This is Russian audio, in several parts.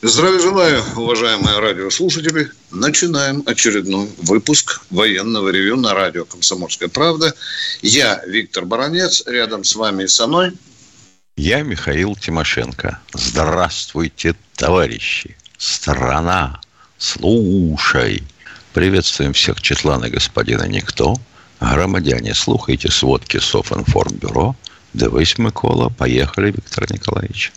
Здравия желаю, уважаемые радиослушатели. Начинаем очередной выпуск военного ревю на радио «Комсомольская правда». Я Виктор Баранец, рядом с вами и со мной. Я Михаил Тимошенко. Здравствуйте, товарищи. Страна, слушай. Приветствуем всех Четлана господина Никто. Громадяне, слухайте сводки Софинформбюро. Дивись, Микола. Поехали, Виктор Николаевич.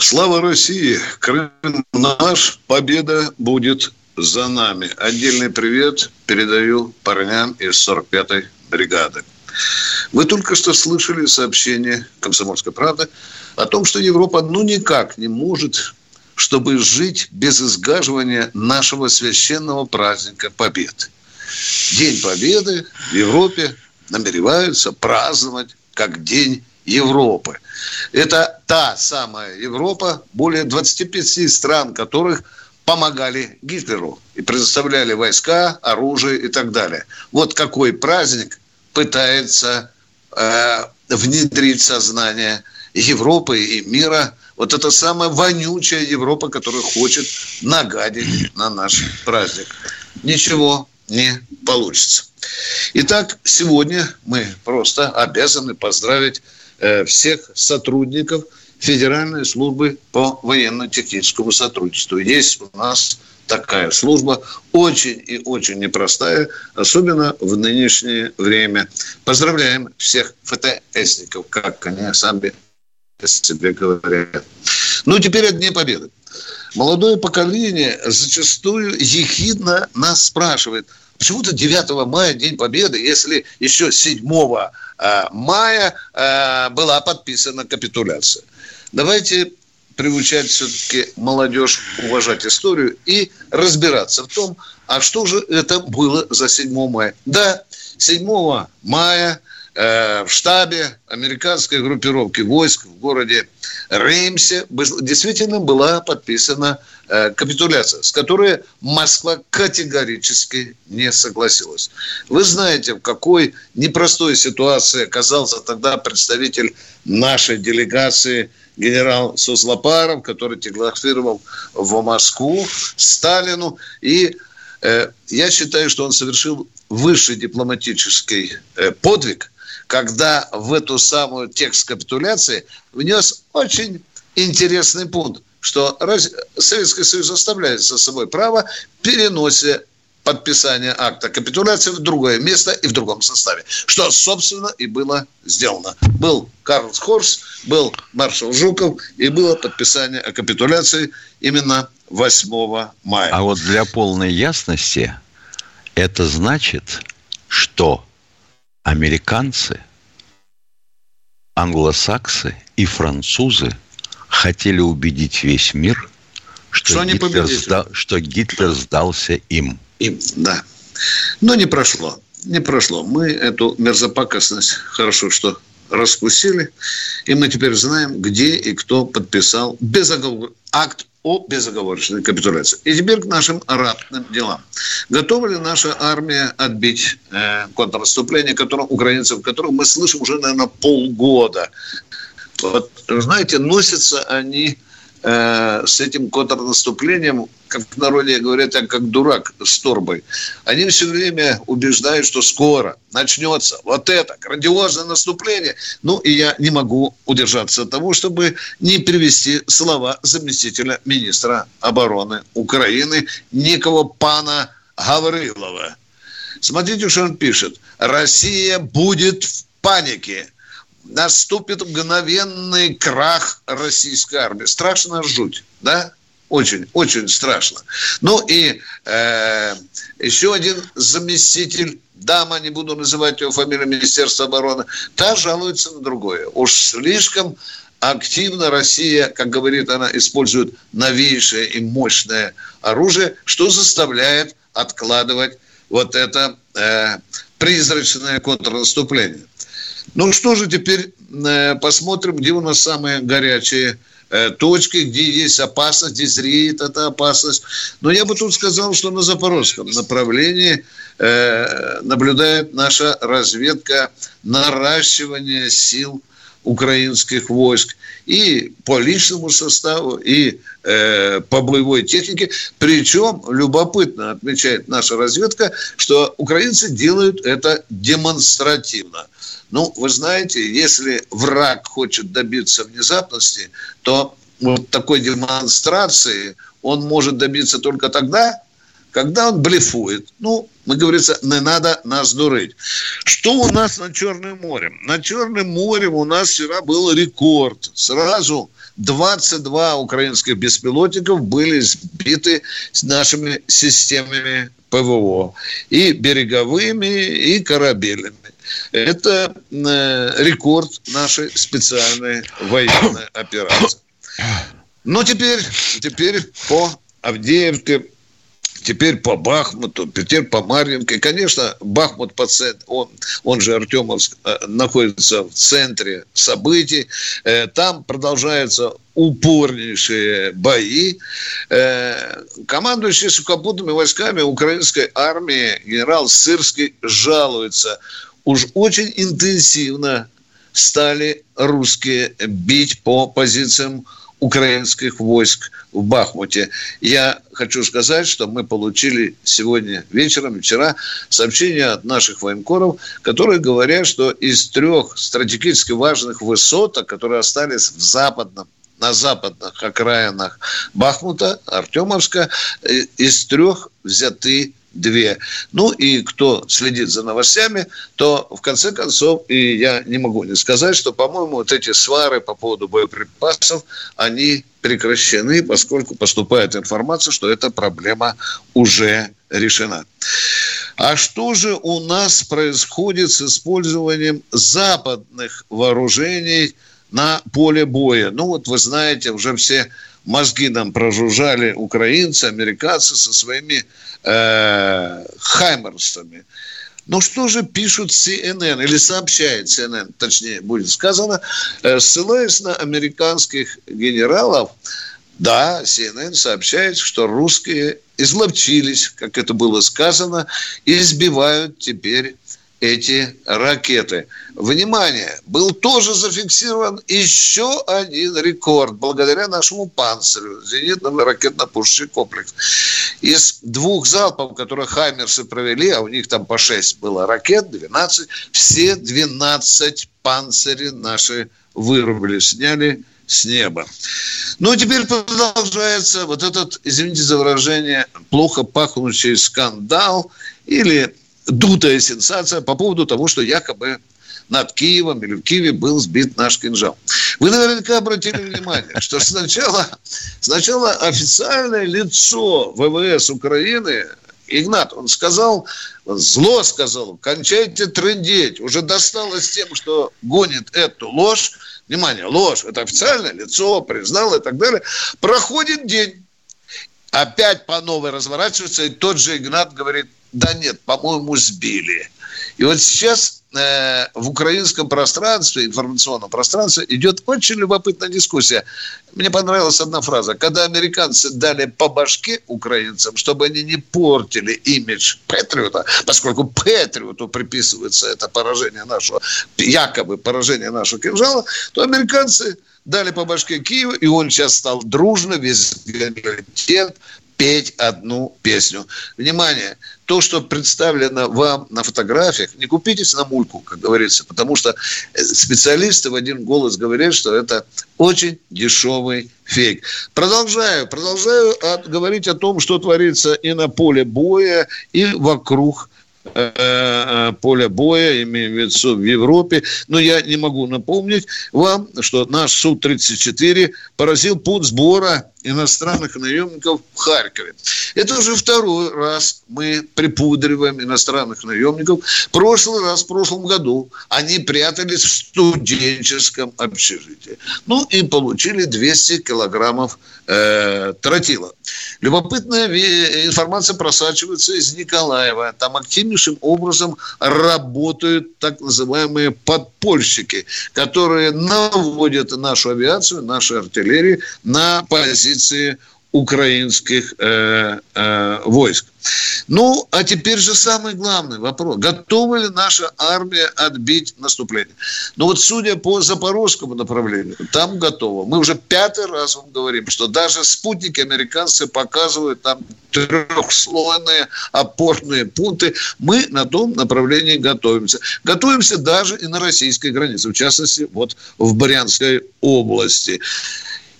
Слава России! Крым наш, победа будет за нами. Отдельный привет передаю парням из 45-й бригады. Вы только что слышали сообщение «Комсомольской правды» о том, что Европа ну никак не может, чтобы жить без изгаживания нашего священного праздника Победы. День Победы в Европе намереваются праздновать как День Европы. Это та самая Европа, более 25 стран которых помогали Гитлеру и предоставляли войска, оружие и так далее. Вот какой праздник пытается э, внедрить сознание Европы и мира. Вот это самая вонючая Европа, которая хочет нагадить на наш праздник. Ничего не получится. Итак, сегодня мы просто обязаны поздравить всех сотрудников Федеральной службы по военно-техническому сотрудничеству. Есть у нас такая служба, очень и очень непростая, особенно в нынешнее время. Поздравляем всех ФТСников, как они сами себе говорят. Ну, теперь о Дне Победы. Молодое поколение зачастую ехидно нас спрашивает – Почему-то 9 мая, День Победы, если еще 7 э, мая э, была подписана капитуляция. Давайте приучать все-таки молодежь уважать историю и разбираться в том, а что же это было за 7 мая. Да, 7 мая в штабе американской группировки войск в городе Реймсе действительно была подписана э, капитуляция, с которой Москва категорически не согласилась. Вы знаете, в какой непростой ситуации оказался тогда представитель нашей делегации генерал Суслопаров, который телеграфировал в Москву Сталину. И э, я считаю, что он совершил высший дипломатический э, подвиг – когда в эту самую текст капитуляции внес очень интересный пункт, что Советский Союз оставляет за собой право переносе подписания акта капитуляции в другое место и в другом составе. Что, собственно, и было сделано. Был Карл Хорс, был маршал Жуков, и было подписание о капитуляции именно 8 мая. А вот для полной ясности это значит, что американцы, англосаксы и французы хотели убедить весь мир, что, что, Гитлер, сда, что Гитлер сдался им. Им, да. Но не прошло. Не прошло. Мы эту мерзопакостность хорошо, что раскусили. И мы теперь знаем, где и кто подписал безоговор... акт о безоговорочной капитуляции. И теперь к нашим ратным делам. Готова ли наша армия отбить э, контрнаступление которым, украинцев, которых мы слышим уже, наверное, полгода? Вот, знаете, носятся они э, с этим контрнаступлением, как в народе говорят, я как дурак с торбой. Они все время убеждают, что скоро начнется вот это грандиозное наступление. Ну, и я не могу удержаться от того, чтобы не привести слова заместителя министра обороны Украины некого пана Гаврилова. Смотрите, что он пишет. Россия будет в панике наступит мгновенный крах российской армии. Страшно жуть, да? Очень, очень страшно. Ну и э, еще один заместитель, дама, не буду называть его фамилию Министерства обороны, та жалуется на другое. Уж слишком активно Россия, как говорит она, использует новейшее и мощное оружие, что заставляет откладывать вот это э, призрачное контрнаступление. Ну что же теперь э, посмотрим, где у нас самые горячие э, точки, где есть опасность, где зреет эта опасность. Но я бы тут сказал, что на запорожском направлении э, наблюдает наша разведка наращивание сил украинских войск и по личному составу, и э, по боевой технике. Причем любопытно отмечает наша разведка, что украинцы делают это демонстративно. Ну, вы знаете, если враг хочет добиться внезапности, то вот такой демонстрации он может добиться только тогда, когда он блефует. Ну, мы говорится, не надо нас дурить. Что у нас на Черном море? На Черном море у нас вчера был рекорд. Сразу 22 украинских беспилотников были сбиты с нашими системами ПВО. И береговыми, и корабельными. Это э, рекорд нашей специальной военной операции. Ну, теперь, теперь по Авдеевке теперь по Бахмуту, теперь по Марьинке. Конечно, Бахмут, по центр, он, он же Артемовск, э, находится в центре событий. Э, там продолжаются упорнейшие бои. Командующий сухопутными войсками украинской армии генерал Сырский жалуется. Уж очень интенсивно стали русские бить по позициям украинских войск в Бахмуте. Я хочу сказать, что мы получили сегодня вечером, вчера, сообщение от наших военкоров, которые говорят, что из трех стратегически важных высоток, которые остались в западном на западных окраинах Бахмута, Артемовска, э, из трех взяты две. Ну и кто следит за новостями, то в конце концов, и я не могу не сказать, что, по-моему, вот эти свары по поводу боеприпасов, они прекращены, поскольку поступает информация, что эта проблема уже решена. А что же у нас происходит с использованием западных вооружений на поле боя? Ну вот вы знаете, уже все мозги нам прожужжали украинцы, американцы со своими э, хаймерсами. Но что же пишут CNN, или сообщает CNN, точнее будет сказано, э, ссылаясь на американских генералов, да, CNN сообщает, что русские изловчились, как это было сказано, и избивают теперь эти ракеты. Внимание, был тоже зафиксирован еще один рекорд благодаря нашему «Панцирю», зенитному ракетно-пушечный комплекс. Из двух залпов, которые «Хаймерсы» провели, а у них там по 6 было ракет, 12, все 12 «Панцири» наши вырубили, сняли с неба. Ну, теперь продолжается вот этот, извините за выражение, плохо пахнущий скандал или дутая сенсация по поводу того, что якобы над Киевом или в Киеве был сбит наш кинжал. Вы наверняка обратили внимание, что сначала, сначала официальное лицо ВВС Украины Игнат, он сказал, зло сказал, кончайте трындеть, уже досталось тем, что гонит эту ложь. Внимание, ложь, это официальное лицо, признал и так далее. Проходит день, опять по новой разворачивается, и тот же Игнат говорит, да нет, по-моему, сбили. И вот сейчас э, в украинском пространстве, информационном пространстве идет очень любопытная дискуссия. Мне понравилась одна фраза. Когда американцы дали по башке украинцам, чтобы они не портили имидж Патриота, поскольку Патриоту приписывается это поражение нашего, якобы поражение нашего кинжала, то американцы дали по башке Киеву, и он сейчас стал дружно, весь генералитет, петь одну песню. Внимание, то, что представлено вам на фотографиях, не купитесь на мульку, как говорится, потому что э, специалисты в один голос говорят, что это очень дешевый фейк. Продолжаю, продолжаю от, говорить о том, что творится и на поле боя, и вокруг поля боя, имею в виду в Европе. Но я не могу напомнить вам, что наш Су-34 поразил путь сбора иностранных наемников в Харькове. Это уже второй раз мы припудриваем иностранных наемников. Прошлый раз, в прошлом году, они прятались в студенческом общежитии. Ну и получили 200 килограммов э, тротила. Любопытная информация просачивается из Николаева. Там активнейшим образом работают так называемые подпольщики, которые наводят нашу авиацию, нашу артиллерию на позиции украинских э, э, войск. Ну, а теперь же самый главный вопрос. Готова ли наша армия отбить наступление? Ну вот судя по запорожскому направлению, там готово. Мы уже пятый раз вам говорим, что даже спутники американцы показывают там трехслойные опорные пункты. Мы на том направлении готовимся. Готовимся даже и на российской границе, в частности, вот в Брянской области.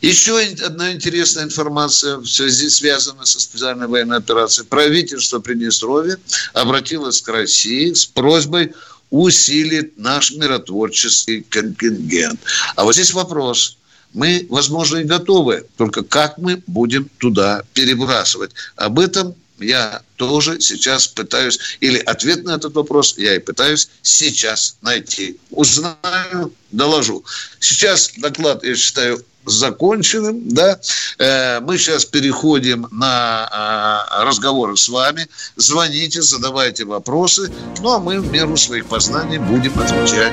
Еще одна интересная информация в связи связанная со специальной военной операцией. Правительство Приднестровья обратилось к России с просьбой усилить наш миротворческий контингент. А вот здесь вопрос. Мы, возможно, и готовы, только как мы будем туда перебрасывать? Об этом я тоже сейчас пытаюсь, или ответ на этот вопрос я и пытаюсь сейчас найти. Узнаю, доложу. Сейчас доклад, я считаю, законченным, да, э, мы сейчас переходим на э, разговоры с вами, звоните, задавайте вопросы, ну а мы в меру своих познаний будем отвечать.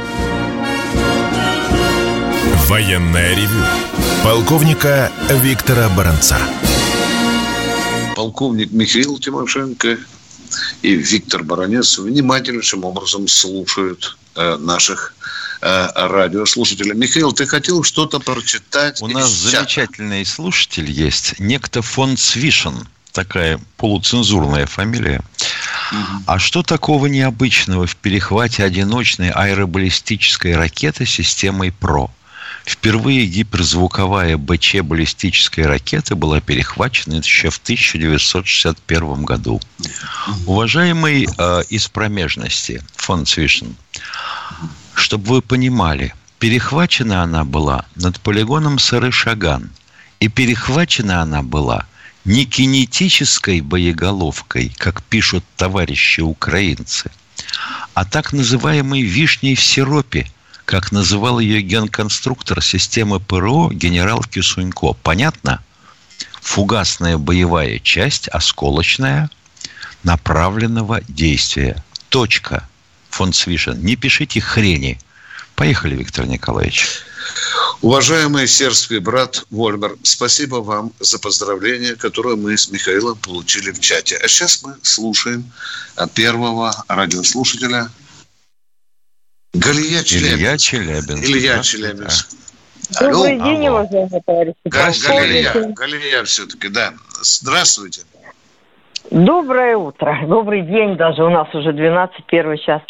Военная ревю. Полковника Виктора Баранца. Полковник Михаил Тимошенко и Виктор Баранец внимательнейшим образом слушают э, наших радиослушателя. Михаил, ты хотел что-то прочитать? У нас сейчас? замечательный слушатель есть, некто фон Свишен, такая полуцензурная фамилия. Угу. А что такого необычного в перехвате одиночной аэробаллистической ракеты системой ПРО? Впервые гиперзвуковая БЧ баллистическая ракета была перехвачена еще в 1961 году. Уважаемый э, из промежности фон Цвишин, чтобы вы понимали, перехвачена она была над полигоном Сары-Шаган. И перехвачена она была не кинетической боеголовкой, как пишут товарищи украинцы, а так называемой вишней в сиропе, как называл ее генконструктор системы ПРО генерал Кисунько. Понятно? Фугасная боевая часть, осколочная, направленного действия. Точка фон Свишен. Не пишите хрени. Поехали, Виктор Николаевич. Уважаемый сербский брат Вольмер, спасибо вам за поздравление, которое мы с Михаилом получили в чате. А сейчас мы слушаем первого радиослушателя Галия Челябинск. Илья Челябинск. Илья Челябинск. Добрый Алло. день, уважаемые товарищи. Галия, Галия все-таки, да. Здравствуйте. Доброе утро, добрый день даже, у нас уже 12, первый час.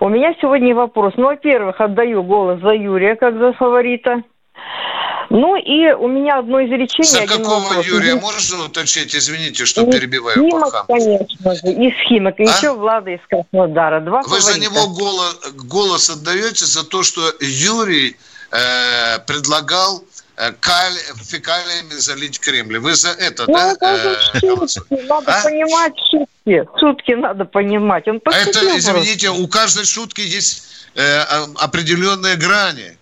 У меня сегодня вопрос. Ну, во-первых, отдаю голос за Юрия, как за фаворита. Ну и у меня одно изречение. За какого вопрос. Юрия можешь уточнить? Извините, что из перебиваю. Химок, конечно же, из Химок. А? Еще Влада из Краснодара. Два Вы фаворита. за него голос, голос отдаете за то, что Юрий э, предлагал каль, фекалиями залить Кремль. Вы за это, ну, да? Это э, надо а? понимать шутки. Шутки надо понимать. Он а это, извините, у каждой шутки есть э, определенные грани.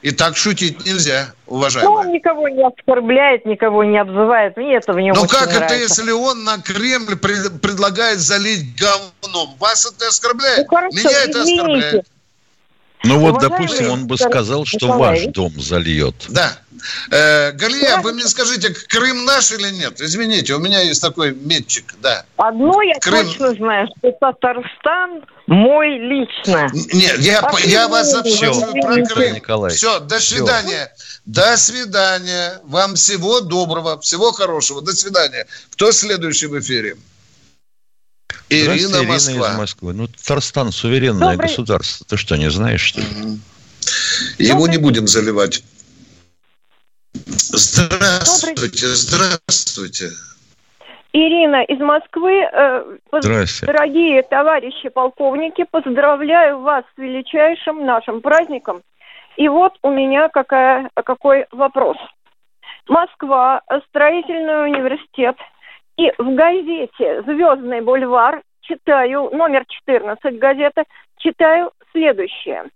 И так шутить нельзя, уважаемый. Ну, он никого не оскорбляет, никого не обзывает. Мне это в нем Ну как нравится. это, если он на Кремль пред, предлагает залить говном? Вас это оскорбляет? Ну, хорошо, Меня это извините. оскорбляет. Ну вот, допустим, он бы сказал, что ваш дом зальет. Да. Э, Галия, вы мне скажите, Крым наш или нет? Извините, у меня есть такой метчик, да. Одно я Крым... точно знаю, что Татарстан мой лично. Нет, я, а я вас спрашиваю про Крым. Николай. Все, до свидания. Все. До свидания. Вам всего доброго, всего хорошего. До свидания. Кто следующий в эфире? Ирина, Москва. из Москвы. Ну, Татарстан суверенное Добрый... государство. Ты что, не знаешь, что ли? Его Добрый... не будем заливать. Здравствуйте, здравствуйте. Ирина из Москвы. Э, Здравствуйте. Дорогие товарищи полковники, поздравляю вас с величайшим нашим праздником. И вот у меня какая, какой вопрос. Москва, строительный университет – И в газете «Звездный бульвар» читаю, номер 14 газеты, читаю следующее.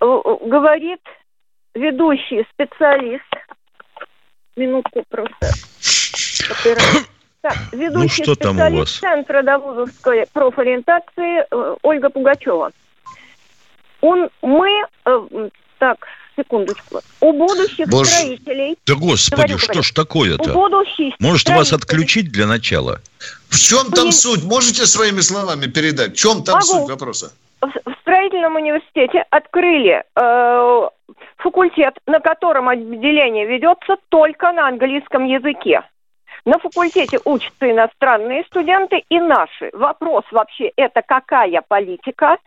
Говорит ведущий специалист, минутку просто, так, ведущий ну, что специалист там у вас? Центра Давузовской профориентации э, Ольга Пугачева. Он, мы, э, так, секундочку, у будущих Боже. строителей... Да господи, говорю, что говорю, ж такое-то? У будущих Может, вас отключить для начала? В чем там суть? Можете своими словами передать? В чем там Могу. суть вопроса? В, в строительном университете открыли э, факультет, на котором отделение ведется только на английском языке. На факультете учатся иностранные студенты и наши. Вопрос вообще, это какая политика?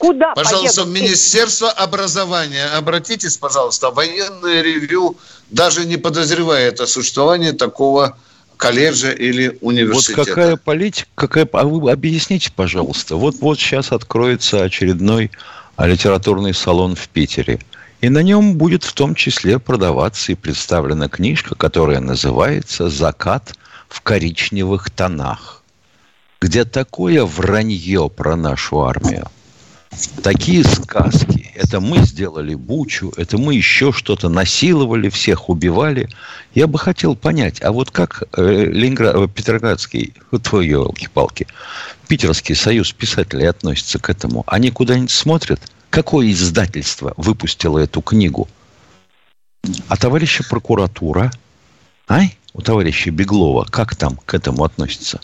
Куда Пожалуйста, поедут? в Министерство образования обратитесь, пожалуйста. Военное ревю даже не подозревает о существовании такого колледжа или университета. Вот какая политика, какая... А вы объясните, пожалуйста. Вот, вот сейчас откроется очередной литературный салон в Питере – и на нем будет в том числе продаваться и представлена книжка, которая называется «Закат в коричневых тонах», где такое вранье про нашу армию, такие сказки. Это мы сделали бучу, это мы еще что-то насиловали, всех убивали. Я бы хотел понять, а вот как э, Ленинград, э, Петроградский, твой елки-палки, Питерский союз писателей относится к этому? Они куда-нибудь смотрят – Какое издательство выпустило эту книгу? А товарища прокуратура, ай, у товарища Беглова, как там к этому относится?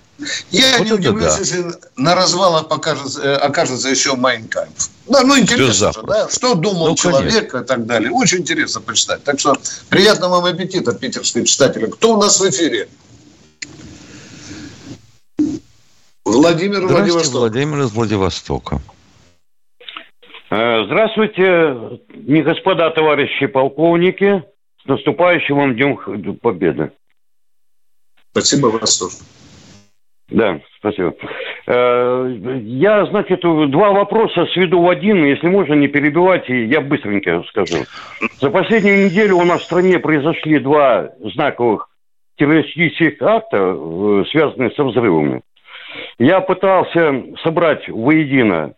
Я вот не удивлюсь, да. если на развалах покажется, э, окажется еще Майнкамп. Да, ну интересно же, да? Что думал ну, человек конечно. и так далее. Очень интересно почитать. Так что приятного вам аппетита, питерские читатели. Кто у нас в эфире? Владимир Владивосток. Владимир из Владивостока. Э, здравствуйте, не господа товарищи полковники. С наступающим вам Днем Победы. Спасибо вас тоже. Да, спасибо. Э, я, значит, два вопроса сведу в один, если можно, не перебивайте, я быстренько скажу. За последнюю неделю у нас в стране произошли два знаковых террористических акта, э, связанные со взрывами. Я пытался собрать воедино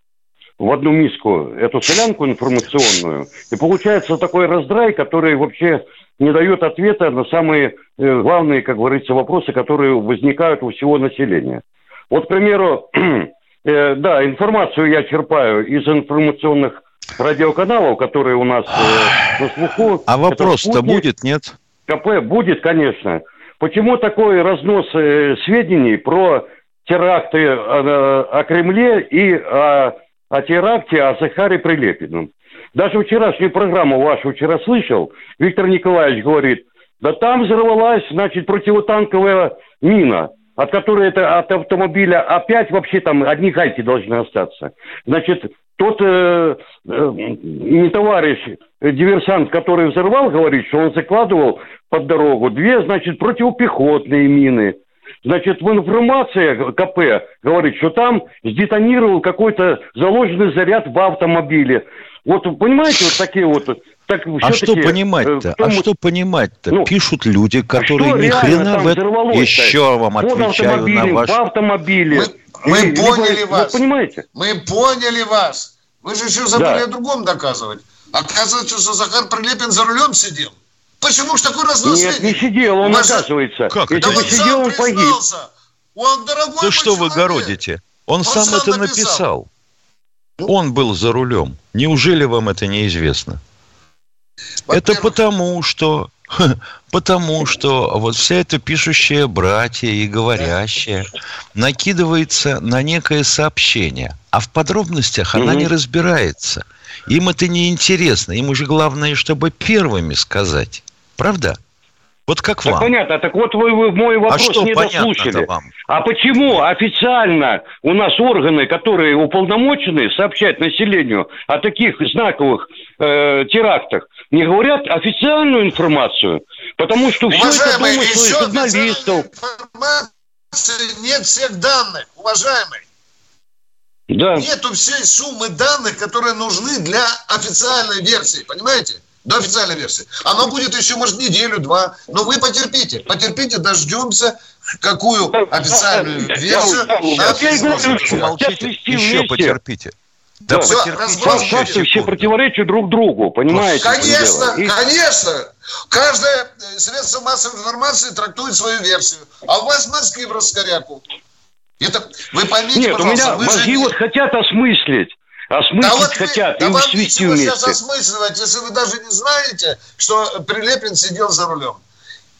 в одну миску эту солянку информационную, и получается такой раздрай, который вообще не дает ответа на самые э, главные, как говорится, вопросы, которые возникают у всего населения. Вот, к примеру, э, да, информацию я черпаю из информационных радиоканалов, которые у нас э, на слуху. А вопрос-то будет, нет? КП будет, конечно. Почему такой разнос э, сведений про теракты э, о Кремле и о о теракте, о Захаре Прилепином. Даже вчерашнюю программу вашу вчера слышал, Виктор Николаевич говорит, да там взорвалась, значит, противотанковая мина, от которой это от автомобиля опять вообще там одни гайки должны остаться. Значит, тот э, э, не товарищ, э, диверсант, который взорвал, говорит, что он закладывал под дорогу две, значит, противопехотные мины – Значит, в информации КП говорит, что там сдетонировал какой-то заложенный заряд в автомобиле. Вот понимаете, вот такие вот так, а что понимать-то? Том, а что понимать-то? Ну, Пишут люди, которые ни хрена в этом... Еще вам отвечаю на ваш... В автомобиле. Мы, мы поняли либо, вас. Вы понимаете? Мы поняли вас. Вы же еще забыли да. о другом доказывать. Оказывается, что Захар Прилепин за рулем сидел. Почему ж такой разнос Нет, не сидел, он Ваш... оказывается. Как? Если бы сидел, он погиб. Он дорогой Да что человек. вы городите? Он, он сам, сам это написал. написал. Ну? Он был за рулем. Неужели вам это неизвестно? Это потому, что Потому что вот вся эта пишущая братья и говорящая накидывается на некое сообщение, а в подробностях она не разбирается. Им это не интересно. Им уже главное, чтобы первыми сказать. Правда? Вот как вам? Так понятно. Так вот вы, вы мой а вопрос а что не дослушали. Вам? А почему официально у нас органы, которые уполномочены сообщать населению о таких знаковых э, терактах, не говорят официальную информацию? Потому что все это домыслы журналистов. Нет всех данных, уважаемый. Да. Нету всей суммы данных, которые нужны для официальной версии, понимаете? До официальной версии. Оно будет еще, может, неделю-два. Но вы потерпите. Потерпите, дождемся какую официальную версию. Помолчите, еще потерпите. Да, да все, все противоречат друг другу, понимаете? Конечно, конечно. Каждое средство массовой информации трактует свою версию. А у вас мозги в раскоряку. Это, вы поймите, Нет, у меня мозги вот хотят осмыслить. Осмыслить да вот хотят да и вам свести вместе. сейчас осмысливать, если вы даже не знаете, что Прилепин сидел за рулем.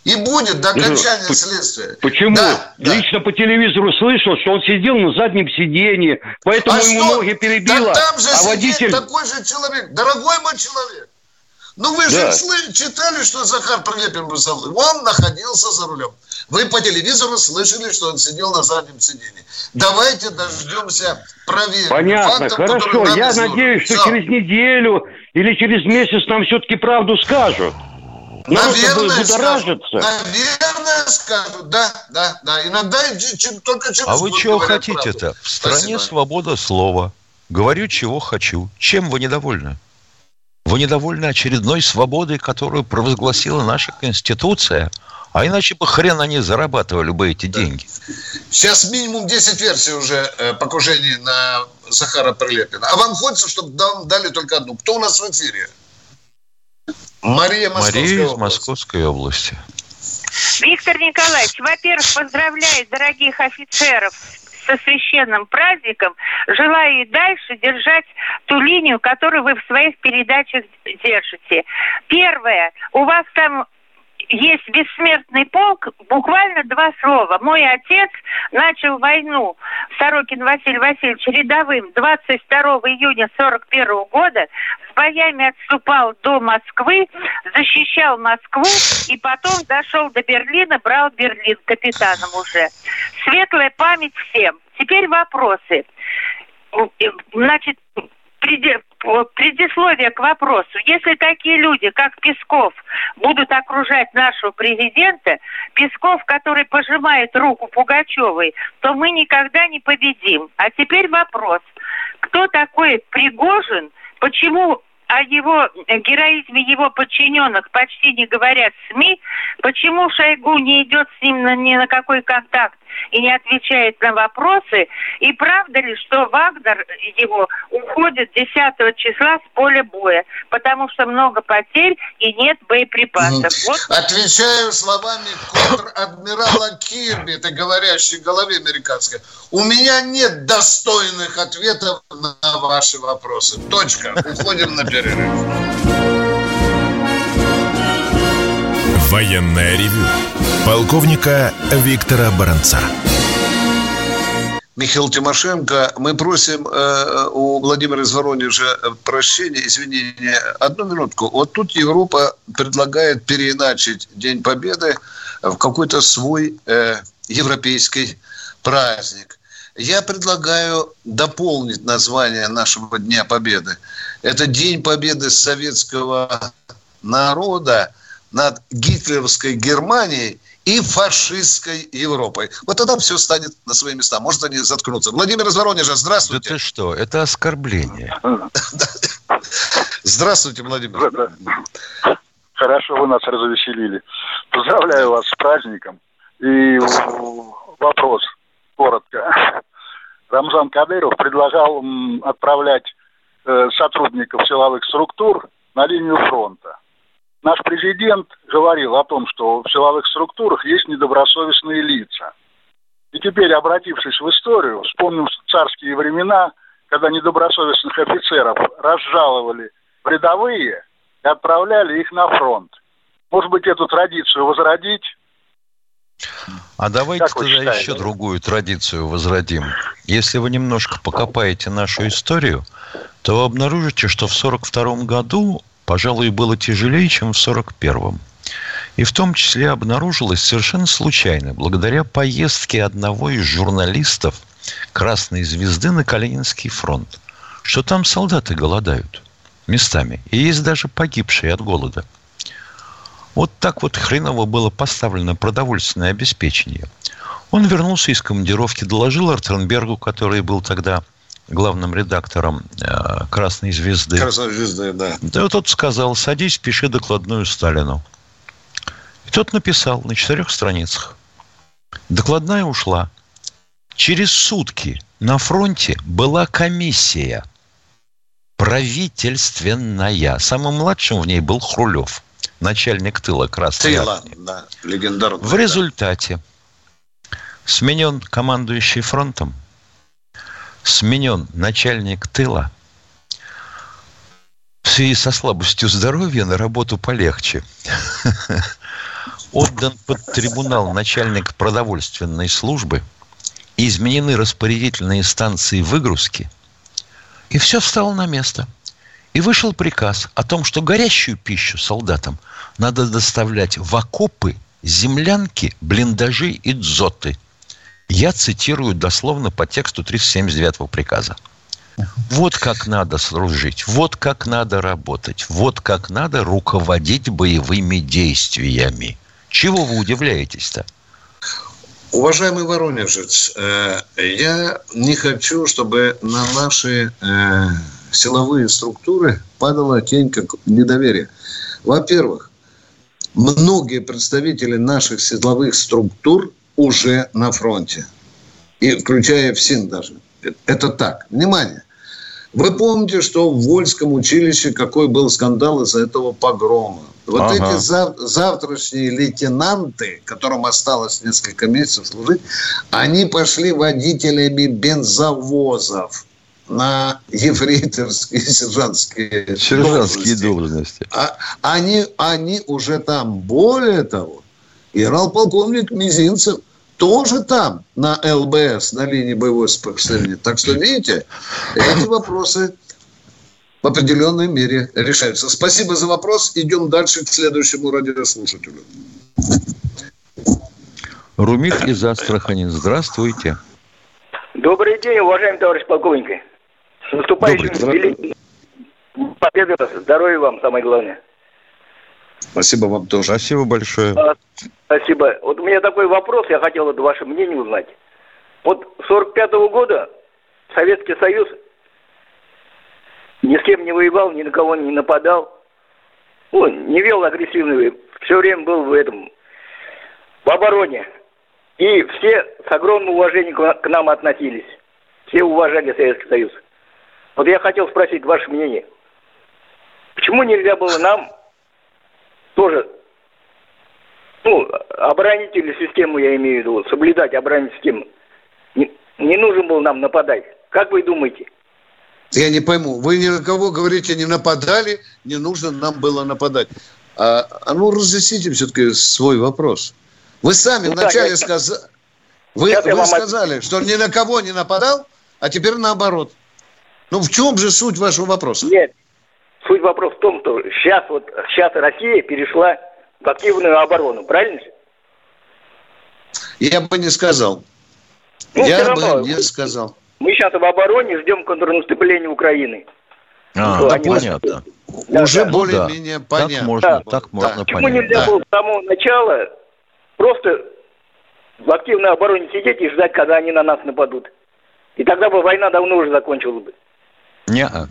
И будет до окончания ну, следствия. Почему? Да, Лично да. по телевизору слышал, что он сидел на заднем сиденье, поэтому а ему что? ноги перебило. Да там же а водитель... такой же человек, дорогой мой человек. Ну вы да. же читали, что Захар Прилепин был за рулем. Он находился за рулем. Вы по телевизору слышали, что он сидел на заднем сиденье. Давайте дождемся проверки. Понятно, фактов, хорошо. Я надеюсь, что Все. через неделю или через месяц нам все-таки правду скажут. Наверное, скажут. Наверное, скажут. Да, да, да. Иногда только через А вы чего хотите-то? В стране Спасибо. свобода слова. Говорю, чего хочу. Чем вы недовольны? Вы недовольны очередной свободой, которую провозгласила наша Конституция – а иначе бы хрен они зарабатывали бы эти деньги. Сейчас минимум 10 версий уже э, покушений на Захара Прилепина. А вам хочется, чтобы нам дали только одну? Кто у нас в эфире? Мария, Московская Мария из Московской области. Виктор Николаевич, во-первых, поздравляю дорогих офицеров со священным праздником. Желаю и дальше держать ту линию, которую вы в своих передачах держите. Первое, у вас там есть бессмертный полк, буквально два слова. Мой отец начал войну, Сорокин Василий Васильевич, рядовым 22 июня 41 года, с боями отступал до Москвы, защищал Москву и потом дошел до Берлина, брал Берлин капитаном уже. Светлая память всем. Теперь вопросы. Значит, предисловие к вопросу. Если такие люди, как Песков, будут окружать нашего президента, Песков, который пожимает руку Пугачевой, то мы никогда не победим. А теперь вопрос. Кто такой Пригожин? Почему о его героизме его подчиненных почти не говорят СМИ, почему Шойгу не идет с ним на, ни на какой контакт и не отвечает на вопросы, и правда ли, что Вагнер его уходит 10 числа с поля боя, потому что много потерь и нет боеприпасов. Вот. Отвечаю словами контр-адмирала Кирби, это говорящей голове американской. У меня нет достойных ответов на ваши вопросы. Точка. Уходим на перерыв. Военная ревю. Полковника Виктора Баранца. Михаил Тимошенко, мы просим э, у Владимира из Воронежа прощения, извинения. Одну минутку. Вот тут Европа предлагает переиначить День Победы в какой-то свой э, европейский праздник. Я предлагаю дополнить название нашего Дня Победы. Это День Победы советского народа над гитлеровской Германией и фашистской Европой. Вот тогда все станет на свои места. Может, они заткнутся. Владимир из Воронежа, здравствуйте. Да ты что, это оскорбление. Здравствуйте, Владимир. Хорошо, вы нас развеселили. Поздравляю вас с праздником. И вопрос коротко. Рамзан Кадыров предлагал отправлять э, сотрудников силовых структур на линию фронта наш президент говорил о том, что в силовых структурах есть недобросовестные лица. И теперь, обратившись в историю, вспомним царские времена, когда недобросовестных офицеров разжаловали в рядовые и отправляли их на фронт. Может быть, эту традицию возродить? А давайте тогда считаете? еще другую традицию возродим. Если вы немножко покопаете нашу историю, то вы обнаружите, что в 1942 году пожалуй, было тяжелее, чем в 41-м. И в том числе обнаружилось совершенно случайно, благодаря поездке одного из журналистов «Красной звезды» на Калининский фронт, что там солдаты голодают местами. И есть даже погибшие от голода. Вот так вот хреново было поставлено продовольственное обеспечение. Он вернулся из командировки, доложил Артернбергу, который был тогда главным редактором э, «Красной звезды». «Красной звезды», да. Да, тот сказал, садись, пиши докладную Сталину. И тот написал на четырех страницах. Докладная ушла. Через сутки на фронте была комиссия правительственная. Самым младшим в ней был Хрулев, начальник тыла Красной Тыла, Армии. да, легендарный. В результате сменен командующий фронтом, сменен начальник тыла. В связи со слабостью здоровья на работу полегче. Отдан под трибунал начальник продовольственной службы. Изменены распорядительные станции выгрузки. И все встало на место. И вышел приказ о том, что горящую пищу солдатам надо доставлять в окопы, землянки, блиндажи и дзоты. Я цитирую дословно по тексту 379 приказа. Вот как надо служить, вот как надо работать, вот как надо руководить боевыми действиями. Чего вы удивляетесь-то? Уважаемый Воронежец, э, я не хочу, чтобы на наши э, силовые структуры падала тень как недоверия. Во-первых, многие представители наших силовых структур уже на фронте, и включая ФСИН даже. Это так. Внимание. Вы помните, что в Вольском училище какой был скандал из-за этого погрома? Вот Ага. эти зав- завтрашние лейтенанты, которым осталось несколько месяцев служить, они пошли водителями бензовозов на ефрейторские, сержантские, Сержантские должности. должности. А, они, они уже там. Более того, генерал-полковник Мизинцев тоже там, на ЛБС, на линии боевого соприкосновения. Так что, видите, эти вопросы в определенной мере решаются. Спасибо за вопрос. Идем дальше к следующему радиослушателю. Румик из Астрахани. Здравствуйте. Добрый день, уважаемый товарищ полковник. С наступающим Добрый. великим победы вас. Здоровья вам, самое главное. Спасибо вам тоже. Спасибо большое. А, Спасибо. Вот у меня такой вопрос, я хотел вот ваше мнение узнать. Вот с 45 года Советский Союз ни с кем не воевал, ни на кого не нападал, ну, не вел агрессивный, все время был в этом, в обороне. И все с огромным уважением к нам относились. Все уважали Советский Союз. Вот я хотел спросить ваше мнение. Почему нельзя было нам тоже, ну, оборонительную систему, я имею в виду, соблюдать оборонительную систему. Не, не нужно было нам нападать. Как вы думаете? Я не пойму. Вы ни на кого говорите, не нападали, не нужно нам было нападать. А, а ну, разъясните все-таки свой вопрос. Вы сами Ну да, вначале я- сказали... Вы, вы вам сказали, что ни на кого не нападал, а теперь наоборот. Ну, в чем же суть вашего вопроса? Нет. Суть вопроса в том, что сейчас вот сейчас Россия перешла в активную оборону, правильно? же? Я бы не сказал. Ну, Я всё бы равно. не сказал. Мы сейчас в обороне ждем контрнаступления Украины. А, Ну, да, они- понятно. Да, Уже да. более-менее Так понятно. можно, Да. так можно Да. Почему понять. нельзя да. было с самого начала просто в активной обороне сидеть и ждать, когда они на нас нападут? И тогда бы война давно уже закончилась бы. Не-а.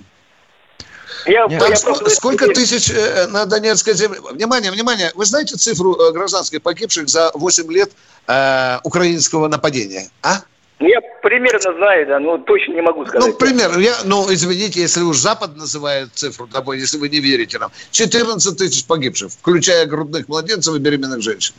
Я, Нет. Там я сколько, просто- сколько тысяч э, на Донецкой земле? Внимание, внимание. Вы знаете цифру э, гражданских погибших за 8 лет э, украинского нападения? А? Я примерно знаю, да, но точно не могу сказать. Ну, пример. Я, ну, извините, если уж Запад называет цифру тобой, если вы не верите нам. 14 тысяч погибших, включая грудных младенцев и беременных женщин.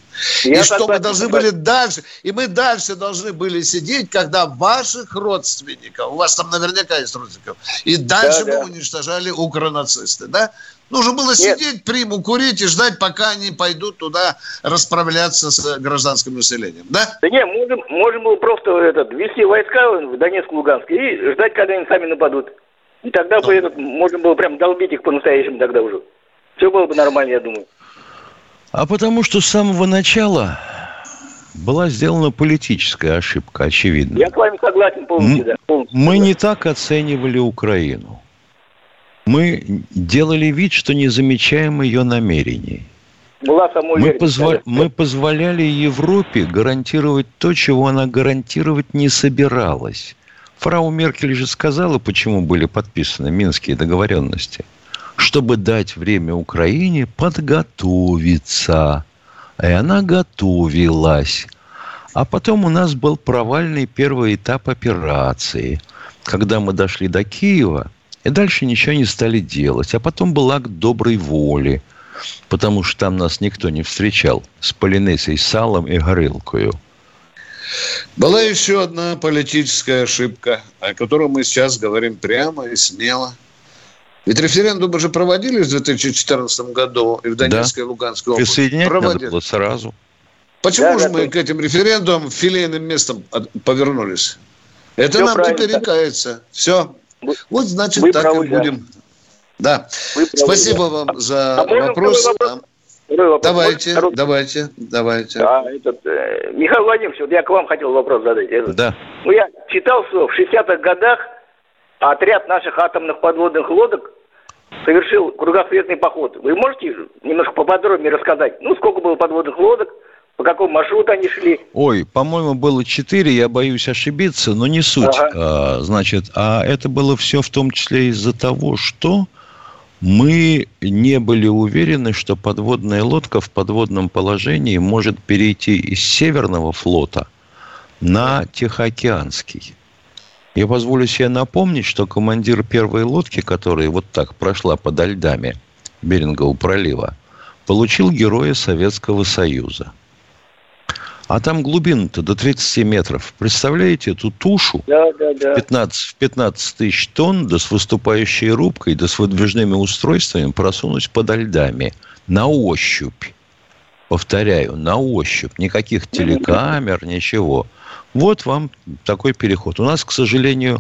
Я и что мы должны согласен. были дальше? И мы дальше должны были сидеть, когда ваших родственников, у вас там наверняка есть родственников, и дальше Да, мы да. уничтожали укронацисты, да? Нужно было сидеть, приму курить и ждать, пока они пойдут туда расправляться с э, гражданским населением, да? Да не, можем, можем было просто этот, ввести войска в Донецк, Луганск и ждать, когда они сами нападут. И тогда бы этот, можно было прям долбить их по-настоящему тогда уже. Все было бы нормально, я думаю. А потому что с самого начала была сделана политическая ошибка, очевидно. Я с вами согласен полностью, М- да. полностью Мы согласен. не так оценивали Украину. Мы делали вид, что не замечаем ее намерений. Была Мы, позва- мы позволяли Европе гарантировать то, чего она гарантировать не собиралась. Фрау Меркель же сказала, почему были подписаны Минские договоренности. Чтобы дать время Украине подготовиться. И она готовилась. А потом у нас был провальный первый этап операции, когда мы дошли до Киева, и дальше ничего не стали делать. А потом был акт доброй воли, потому что там нас никто не встречал с полинесой, салом и горылкою. Была еще одна политическая ошибка, о которой мы сейчас говорим прямо и смело. Ведь референдумы же проводились в 2014 году и в Донецкой да. и Луганской области. Присоединять Проводили. надо было сразу. Почему да, же да, мы да. к этим референдумам филейным местом повернулись? Это Все нам правильно. теперь кается. Все. Вы, вот значит вы так правы, и будем. Да. да. Спасибо вам за а вопрос. вопрос? вопрос. Давайте, Второй... давайте, давайте. Да, этот, э, Михаил Владимирович, вот я к вам хотел вопрос задать. Да. Ну, я читал, что в 60-х годах отряд наших атомных подводных лодок совершил кругосветный поход. Вы можете немножко поподробнее рассказать? Ну, сколько было подводных лодок, по какому маршруту они шли? Ой, по-моему, было четыре, я боюсь ошибиться, но не суть. Ага. А, значит, а это было все в том числе из-за того, что мы не были уверены, что подводная лодка в подводном положении может перейти из Северного флота на Тихоокеанский. Я позволю себе напомнить, что командир первой лодки, которая вот так прошла под льдами Берингового пролива, получил Героя Советского Союза. А там глубина-то до 30 метров. Представляете эту тушу да, да, да. 15, 15 тысяч тонн, да с выступающей рубкой, да с выдвижными устройствами просунуть под льдами на ощупь. Повторяю, на ощупь. Никаких телекамер, ничего. Вот вам такой переход. У нас, к сожалению,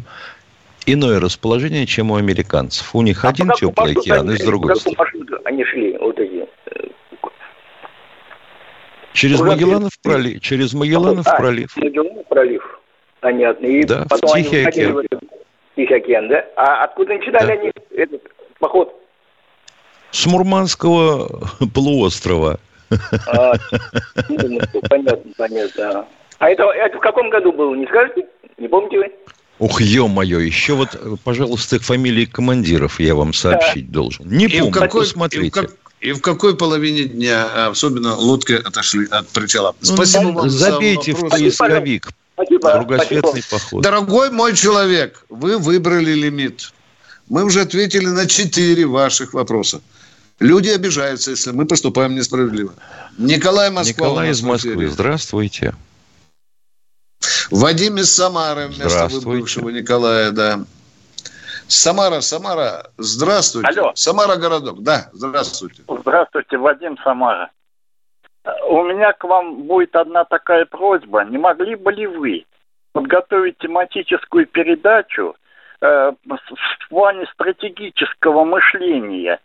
иное расположение, чем у американцев. У них а один теплый океан, и с другой стороны. они шли, вот эти Через Магелланов пролив. Через Магелланов а, пролив. Магелланов пролив. Понятно. И да, потом в Тихий они океан. В Тихий океан, да? А откуда начинали да. они этот поход? С Мурманского полуострова. А, понятно, понятно. А это, это в каком году было, не скажете? Не помните вы? Ух, ё-моё, еще вот, пожалуйста, фамилии командиров я вам сообщить да. должен. Не помню, какой, посмотрите. И в, как, и в какой половине дня, а, особенно лодки отошли от причала? Спасибо вам Забейте за вопрос. в поисковик. Спасибо. Кругосветный Спасибо. поход. Дорогой мой человек, вы выбрали лимит. Мы уже ответили на четыре ваших вопроса. Люди обижаются, если мы поступаем несправедливо. Николай Москва. Николай из Москвы. Здравствуйте. Вадим из Самары вместо бывшего Николая, да. Самара, Самара, здравствуйте. Алло. Самара городок, да, здравствуйте. Здравствуйте, Вадим Самара. У меня к вам будет одна такая просьба. Не могли бы ли вы подготовить тематическую передачу э, в плане стратегического мышления?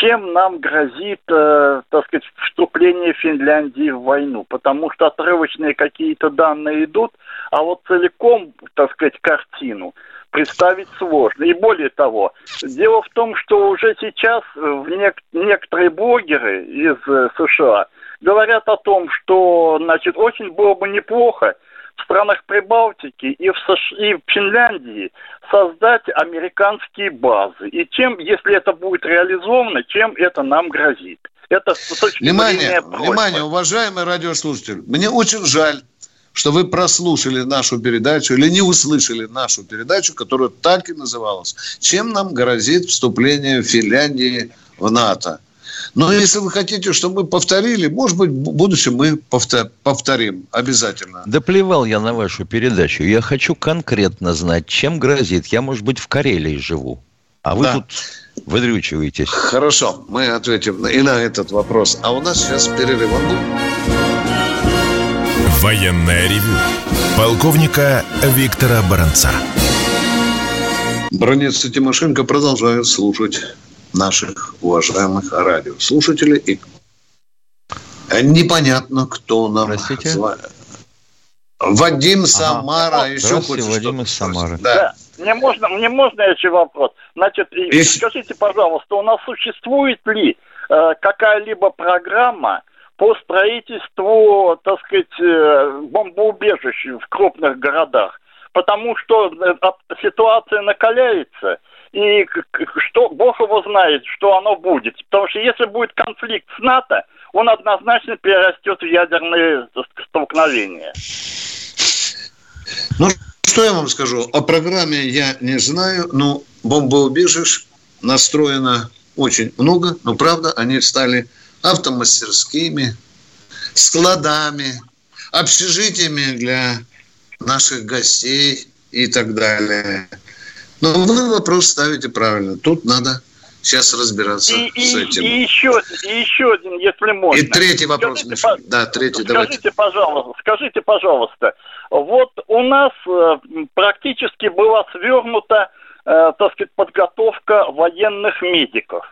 Чем нам грозит, э, так сказать, вступление Финляндии в войну? Потому что отрывочные какие-то данные идут, а вот целиком, так сказать, картину – представить сложно. И более того, дело в том, что уже сейчас э, в нек- некоторые блогеры из э, США говорят о том, что, значит, очень было бы неплохо в странах Прибалтики и в, США, и в Финляндии создать американские базы. И чем, если это будет реализовано, чем это нам грозит? Это внимание, внимание, уважаемый радиослушатель. Мне очень жаль, что вы прослушали нашу передачу или не услышали нашу передачу, которая так и называлась. Чем нам грозит вступление Финляндии в НАТО? Но если вы хотите, чтобы мы повторили, может быть, в будущем мы повторим обязательно. Да плевал я на вашу передачу. Я хочу конкретно знать, чем грозит. Я, может быть, в Карелии живу. А вы да. тут выдрючиваетесь. Хорошо, мы ответим и на этот вопрос. А у нас сейчас перерыв. Военное ревю полковника Виктора Баранца. Бронец и Тимошенко продолжают слушать наших уважаемых радиослушателей. И непонятно, кто нам Простите? звонит. Вадим Самара, ага. еще хочешь Вадим из Самары. Да. да. Мне можно, мне можно еще вопрос? Значит, и... скажите, пожалуйста, у нас существует ли э, какая-либо программа по строительству, так сказать, э, бомбоубежищ в крупных городах. Потому что э, ситуация накаляется, и что Бог его знает, что оно будет. Потому что если будет конфликт с НАТО, он однозначно перерастет в ядерные столкновения. Ну, что я вам скажу? О программе я не знаю, но бомбоубежищ настроено очень много, но правда они стали автомастерскими, складами, общежитиями для наших гостей и так далее. Но вы вопрос ставите правильно. Тут надо сейчас разбираться и, с этим. И, еще, и еще один, если можно. И третий вопрос, скажите, Миша. Да, третий, скажите, давайте. Пожалуйста, скажите, пожалуйста, вот у нас э, практически была свернута, э, так сказать, подготовка военных медиков.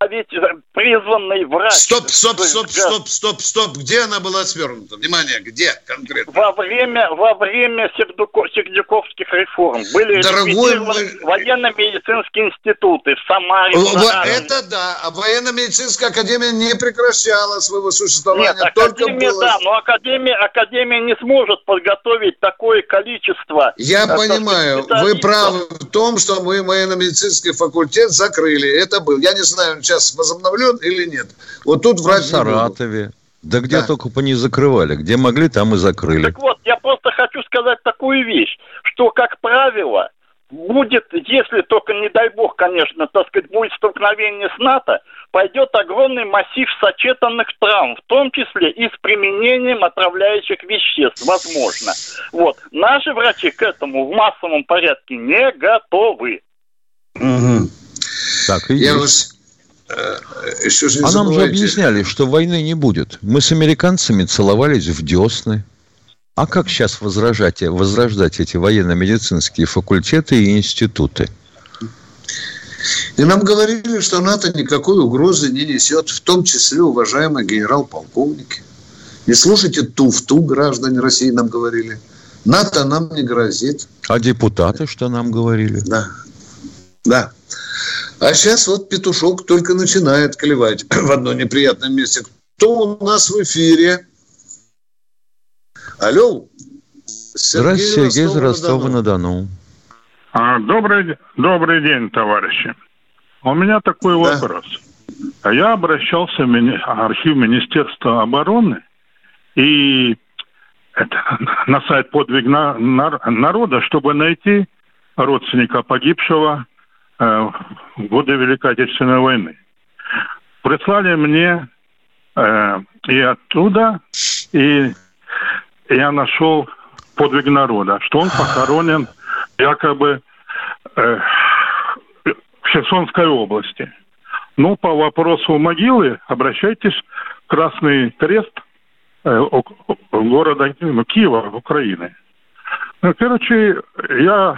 А ведь э, призванный врач... Стоп, стоп, стоп, стоп, стоп, стоп. Где она была свернута? Внимание, где конкретно? Во время, во время Сердюко, Сердюковских реформ были Дорогой мой... военно-медицинские институты в Самаре. В, в, это да. А военно-медицинская академия не прекращала своего существования. Нет, только академия, было... да, но академия, академия не сможет подготовить такое количество... Я э, понимаю. Вы правы в том, что мы военно-медицинский факультет закрыли. Это был. Я не знаю, сейчас возобновлен или нет. Вот тут врач... В Саратове. Да где да. только бы не закрывали. Где могли, там и закрыли. Так вот, я просто хочу сказать такую вещь, что, как правило, будет, если только, не дай бог, конечно, так сказать, будет столкновение с НАТО, пойдет огромный массив сочетанных травм, в том числе и с применением отравляющих веществ, возможно. Вот. Наши врачи к этому в массовом порядке не готовы. Угу. Так и Я есть. Э, еще же не А нам же объясняли, что войны не будет. Мы с американцами целовались в десны. А как сейчас возражать, возрождать эти военно-медицинские факультеты и институты? И нам говорили, что НАТО никакой угрозы не несет, в том числе уважаемые генерал-полковники. Не слушайте туфту, граждане России нам говорили. НАТО нам не грозит. А депутаты что нам говорили? Да. Да. А сейчас вот петушок только начинает клевать в одном неприятном месте. Кто у нас в эфире? Алло. Здравствуйте, Сергей из Ростова-на-Дону. А, добрый, добрый день, товарищи. У меня такой Да. вопрос. А Я обращался в мини- архив Министерства обороны и это, на сайт подвиг на- нар- народа, чтобы найти родственника погибшего в годы Великой Отечественной войны. Прислали мне э, и оттуда, и я нашел подвиг народа, что он похоронен якобы э, в Херсонской области. Ну, по вопросу могилы обращайтесь в Красный Крест э, города ну, Киева, Украины. Ну, короче, я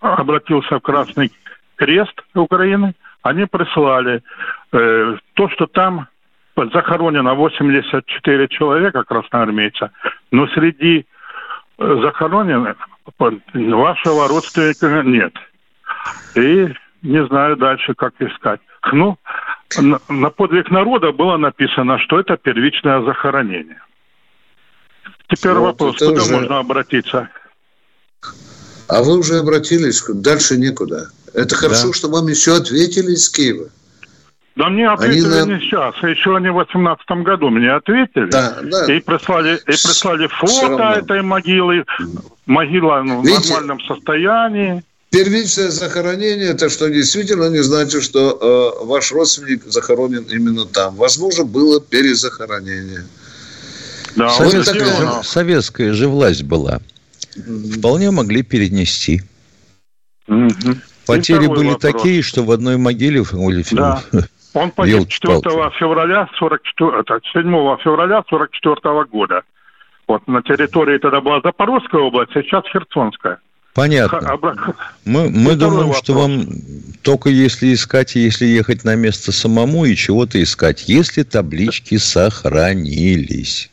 обратился в Красный Крест Украины. Они прислали э, то, что там захоронено 84 человека красноармейца, но среди э, захороненных вашего родственника нет. И не знаю дальше, как искать. Ну, на, на подвиг народа было написано, что это первичное захоронение. Теперь Вот вопрос, это куда уже- можно обратиться? А вы уже обратились, дальше некуда. Это хорошо, Да. что вам еще ответили из Киева. Да мне ответили на- не сейчас, а еще они в 2018 году мне ответили. Да, да. И прислали, и прислали фото этой могилы. Могила ну, в Видите? нормальном состоянии. Первичное захоронение, это что действительно не значит, что э, ваш родственник захоронен именно там. Возможно, было перезахоронение. Да, Вот Советская, такая- же, советская же власть была. Вполне могли перенести. Мгм. Потери были вопрос. такие, что в одной могиле... ой, Да. Он погиб Ёлки-палки. 4 февраля 44, это, 7 февраля 44 года. Вот на территории тогда была Запорожская область, а сейчас Херсонская. Понятно. Мы, мы думаем, что вопрос. вам только если искать, если ехать на место самому и чего-то искать, если таблички сохранились.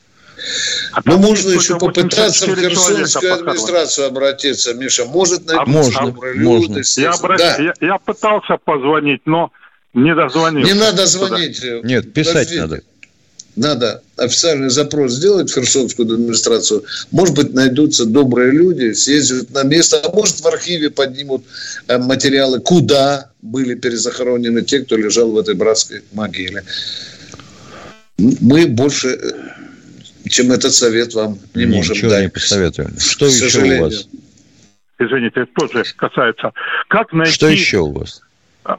А Ну, можно еще попытаться в 84 человека Херсонскую администрацию обратиться, Миша. Может найти Можно, добрые можно. люди, Я, естественно. обра- Да. я, я пытался позвонить, но не дозвонился. Не надо туда. звонить. Нет, писать Подождите. надо. надо официальный запрос сделать в Херсонскую администрацию. Может быть, найдутся добрые люди, съездят на место, а может, в архиве поднимут э, материалы, куда были перезахоронены те, кто лежал в этой братской могиле. Мы больше, э, чем этот совет вам не Ничего можем Ничего дать. не посоветуем. Что еще у вас? Извините, тоже касается. Как найти... Что еще у вас? А,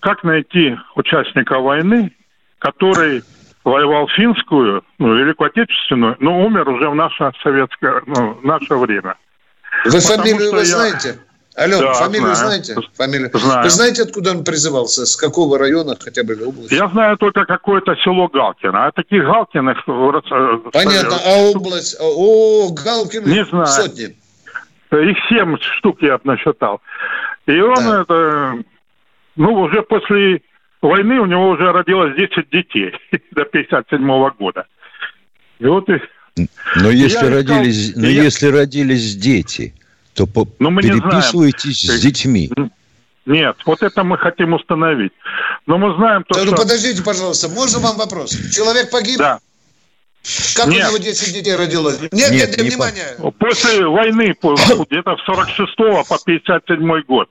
как найти участника войны, который воевал финскую, ну, Великую Отечественную, но умер уже в наше советское, ну, в наше время. Вы Потому фамилию вы я... знаете? Алло, да, фамилию знаю. знаете? Фамилию. Знаю. Вы знаете, откуда он призывался? С какого района, хотя бы области? Я знаю только какое-то село Галкино. А таких Галкиных... Понятно. А область? О, Галкино Не знаю. сотни. Их семь штук я насчитал. И он да. это... Ну, уже после войны у него уже родилось 10 детей до 57 -го года. И вот их... Но если, я родились, искал, но я... если родились дети, то но мы переписываетесь не с детьми. Нет, вот это мы хотим установить. Но мы знаем то, да, что... Ну, подождите, пожалуйста, можно вам вопрос? Человек погиб? Да. Как нет. у него 10 детей родилось? Нет, нет, нет, не внимания. По... После войны, где-то с 46 по 57 год,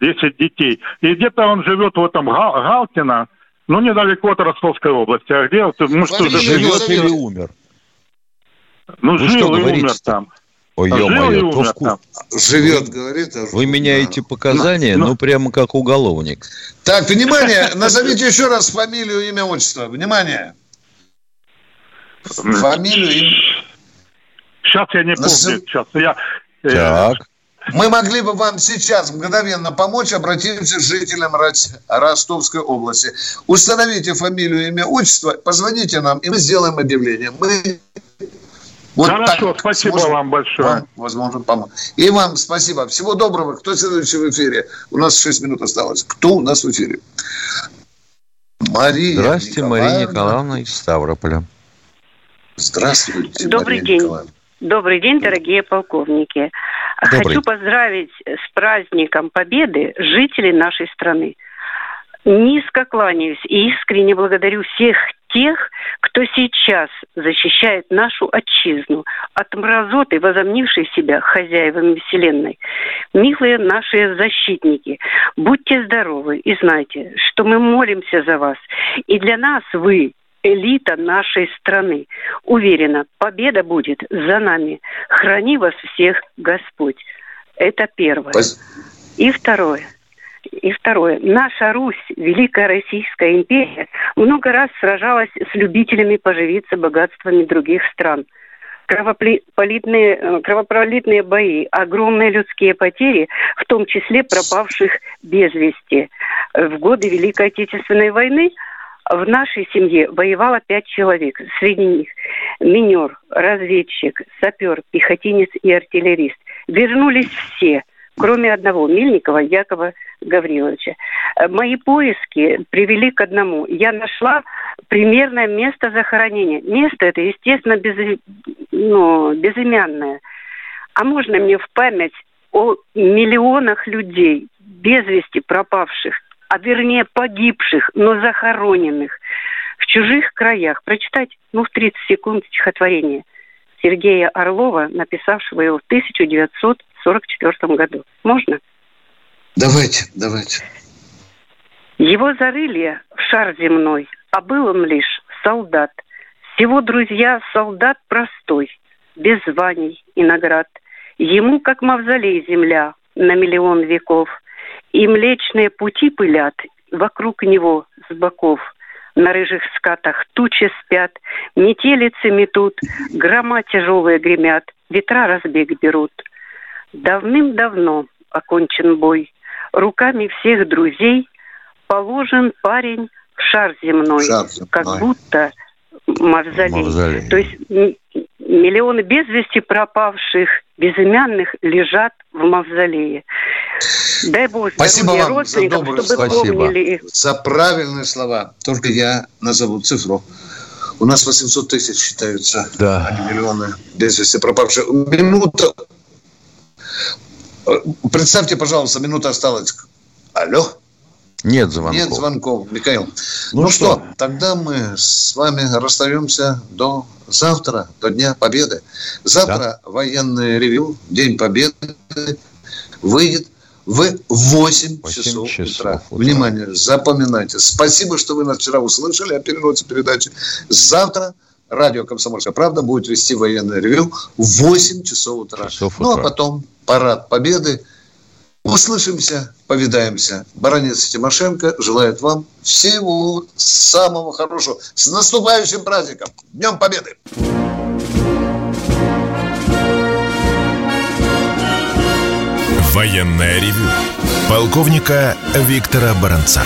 10 детей. И где-то он живет в этом Гал... Галкино, ну, недалеко от Ростовской области. А где? Может, Фамилия уже живет или умер? Ну, Вы жил что и умер там. Ой, и ё-моё, то умер вку- там. Живет, говорит. а Вы меняете показания, Ну, ну, прямо как уголовник. Так, внимание, назовите еще раз фамилию, имя, отчество. Внимание. Фамилию, имя. Сейчас я не помню. Сейчас я... э, Так. Мы могли бы вам сейчас мгновенно помочь, обратимся к жителям Рос- Ростовской области. Установите фамилию, имя, отчество, позвоните нам, и мы сделаем объявление. Мы вот Хорошо, так спасибо сможем вам большое. Вам, возможно, помочь. И вам спасибо. Всего доброго. Кто следующий в эфире? У нас 6 минут осталось. Кто у нас в эфире? Мария Здравствуйте, Николаевна. Мария Николаевна из Ставрополя. Здравствуйте, Добрый Мария день. Николаевна. Добрый день, дорогие полковники. Добрый. Хочу поздравить с праздником Победы жителей нашей страны. Низко кланяюсь и искренне благодарю всех тех, кто сейчас защищает нашу отчизну от мразоты, возомнившей себя хозяевами Вселенной. Милые наши защитники, будьте здоровы и знайте, что мы молимся за вас. И для нас вы элита нашей страны. Уверена, победа будет за нами. Храни вас всех Господь. Это первое. И второе. И второе. Наша Русь, Великая Российская империя, много раз сражалась с любителями поживиться богатствами других стран. Кровопролитные, э, кровопролитные бои, огромные людские потери, в том числе пропавших без вести. В годы Великой Отечественной войны в нашей семье воевало пять человек. Среди них минер, разведчик, сапер, пехотинец и артиллерист. Вернулись все, кроме одного, Мельникова Якова Гавриловича. Э, Мои поиски привели к одному. Я нашла примерное место захоронения. Место это, естественно, без, ну, безымянное. А можно мне в память о миллионах людей, без вести пропавших, а вернее погибших, но захороненных в чужих краях, прочитать, ну, в 30 секунд стихотворение Сергея Орлова, написавшего его в 1944 году. Можно? Давайте, давайте. Его зарыли в шар земной, а был он лишь солдат. Всего, друзья, солдат простой, без званий и наград. Ему, как мавзолей, земля на миллион веков. И млечные пути пылят вокруг него с боков. На рыжих скатах тучи спят, метелицы метут, грома тяжелые гремят, ветра разбег берут. Давным-давно окончен бой. Руками всех друзей положен парень в шар земной, Шар земной. как будто мавзолей. Мавзолей. То есть миллионы без вести пропавших, безымянных лежат в мавзолее. Дай Бог Спасибо вам за добрые чтобы слова. помнили их. За правильные слова. Только я назову цифру. У нас 800 тысяч считаются. Да. а не миллионы без вести пропавших. Минута. Э, Представьте, пожалуйста, минута осталась. Алло. Нет звонков. Нет звонков, Михаил. Ну, ну что? что, тогда мы с вами расстаемся до завтра, до Дня Победы. Завтра да. военное ревю, День Победы, выйдет в 8, 8 часов, часов утра. утра. Внимание, запоминайте. Спасибо, что вы нас вчера услышали о переносе передачи. Завтра радио «Комсомольская правда» будет вести военное ревю в 8 часов утра. Часов утра. Ну, а потом парад победы – Услышимся, повидаемся. Баранец Тимошенко желает вам всего самого хорошего. С наступающим праздником! Днем Победы! Военная ревю. Полковника Виктора Баранца.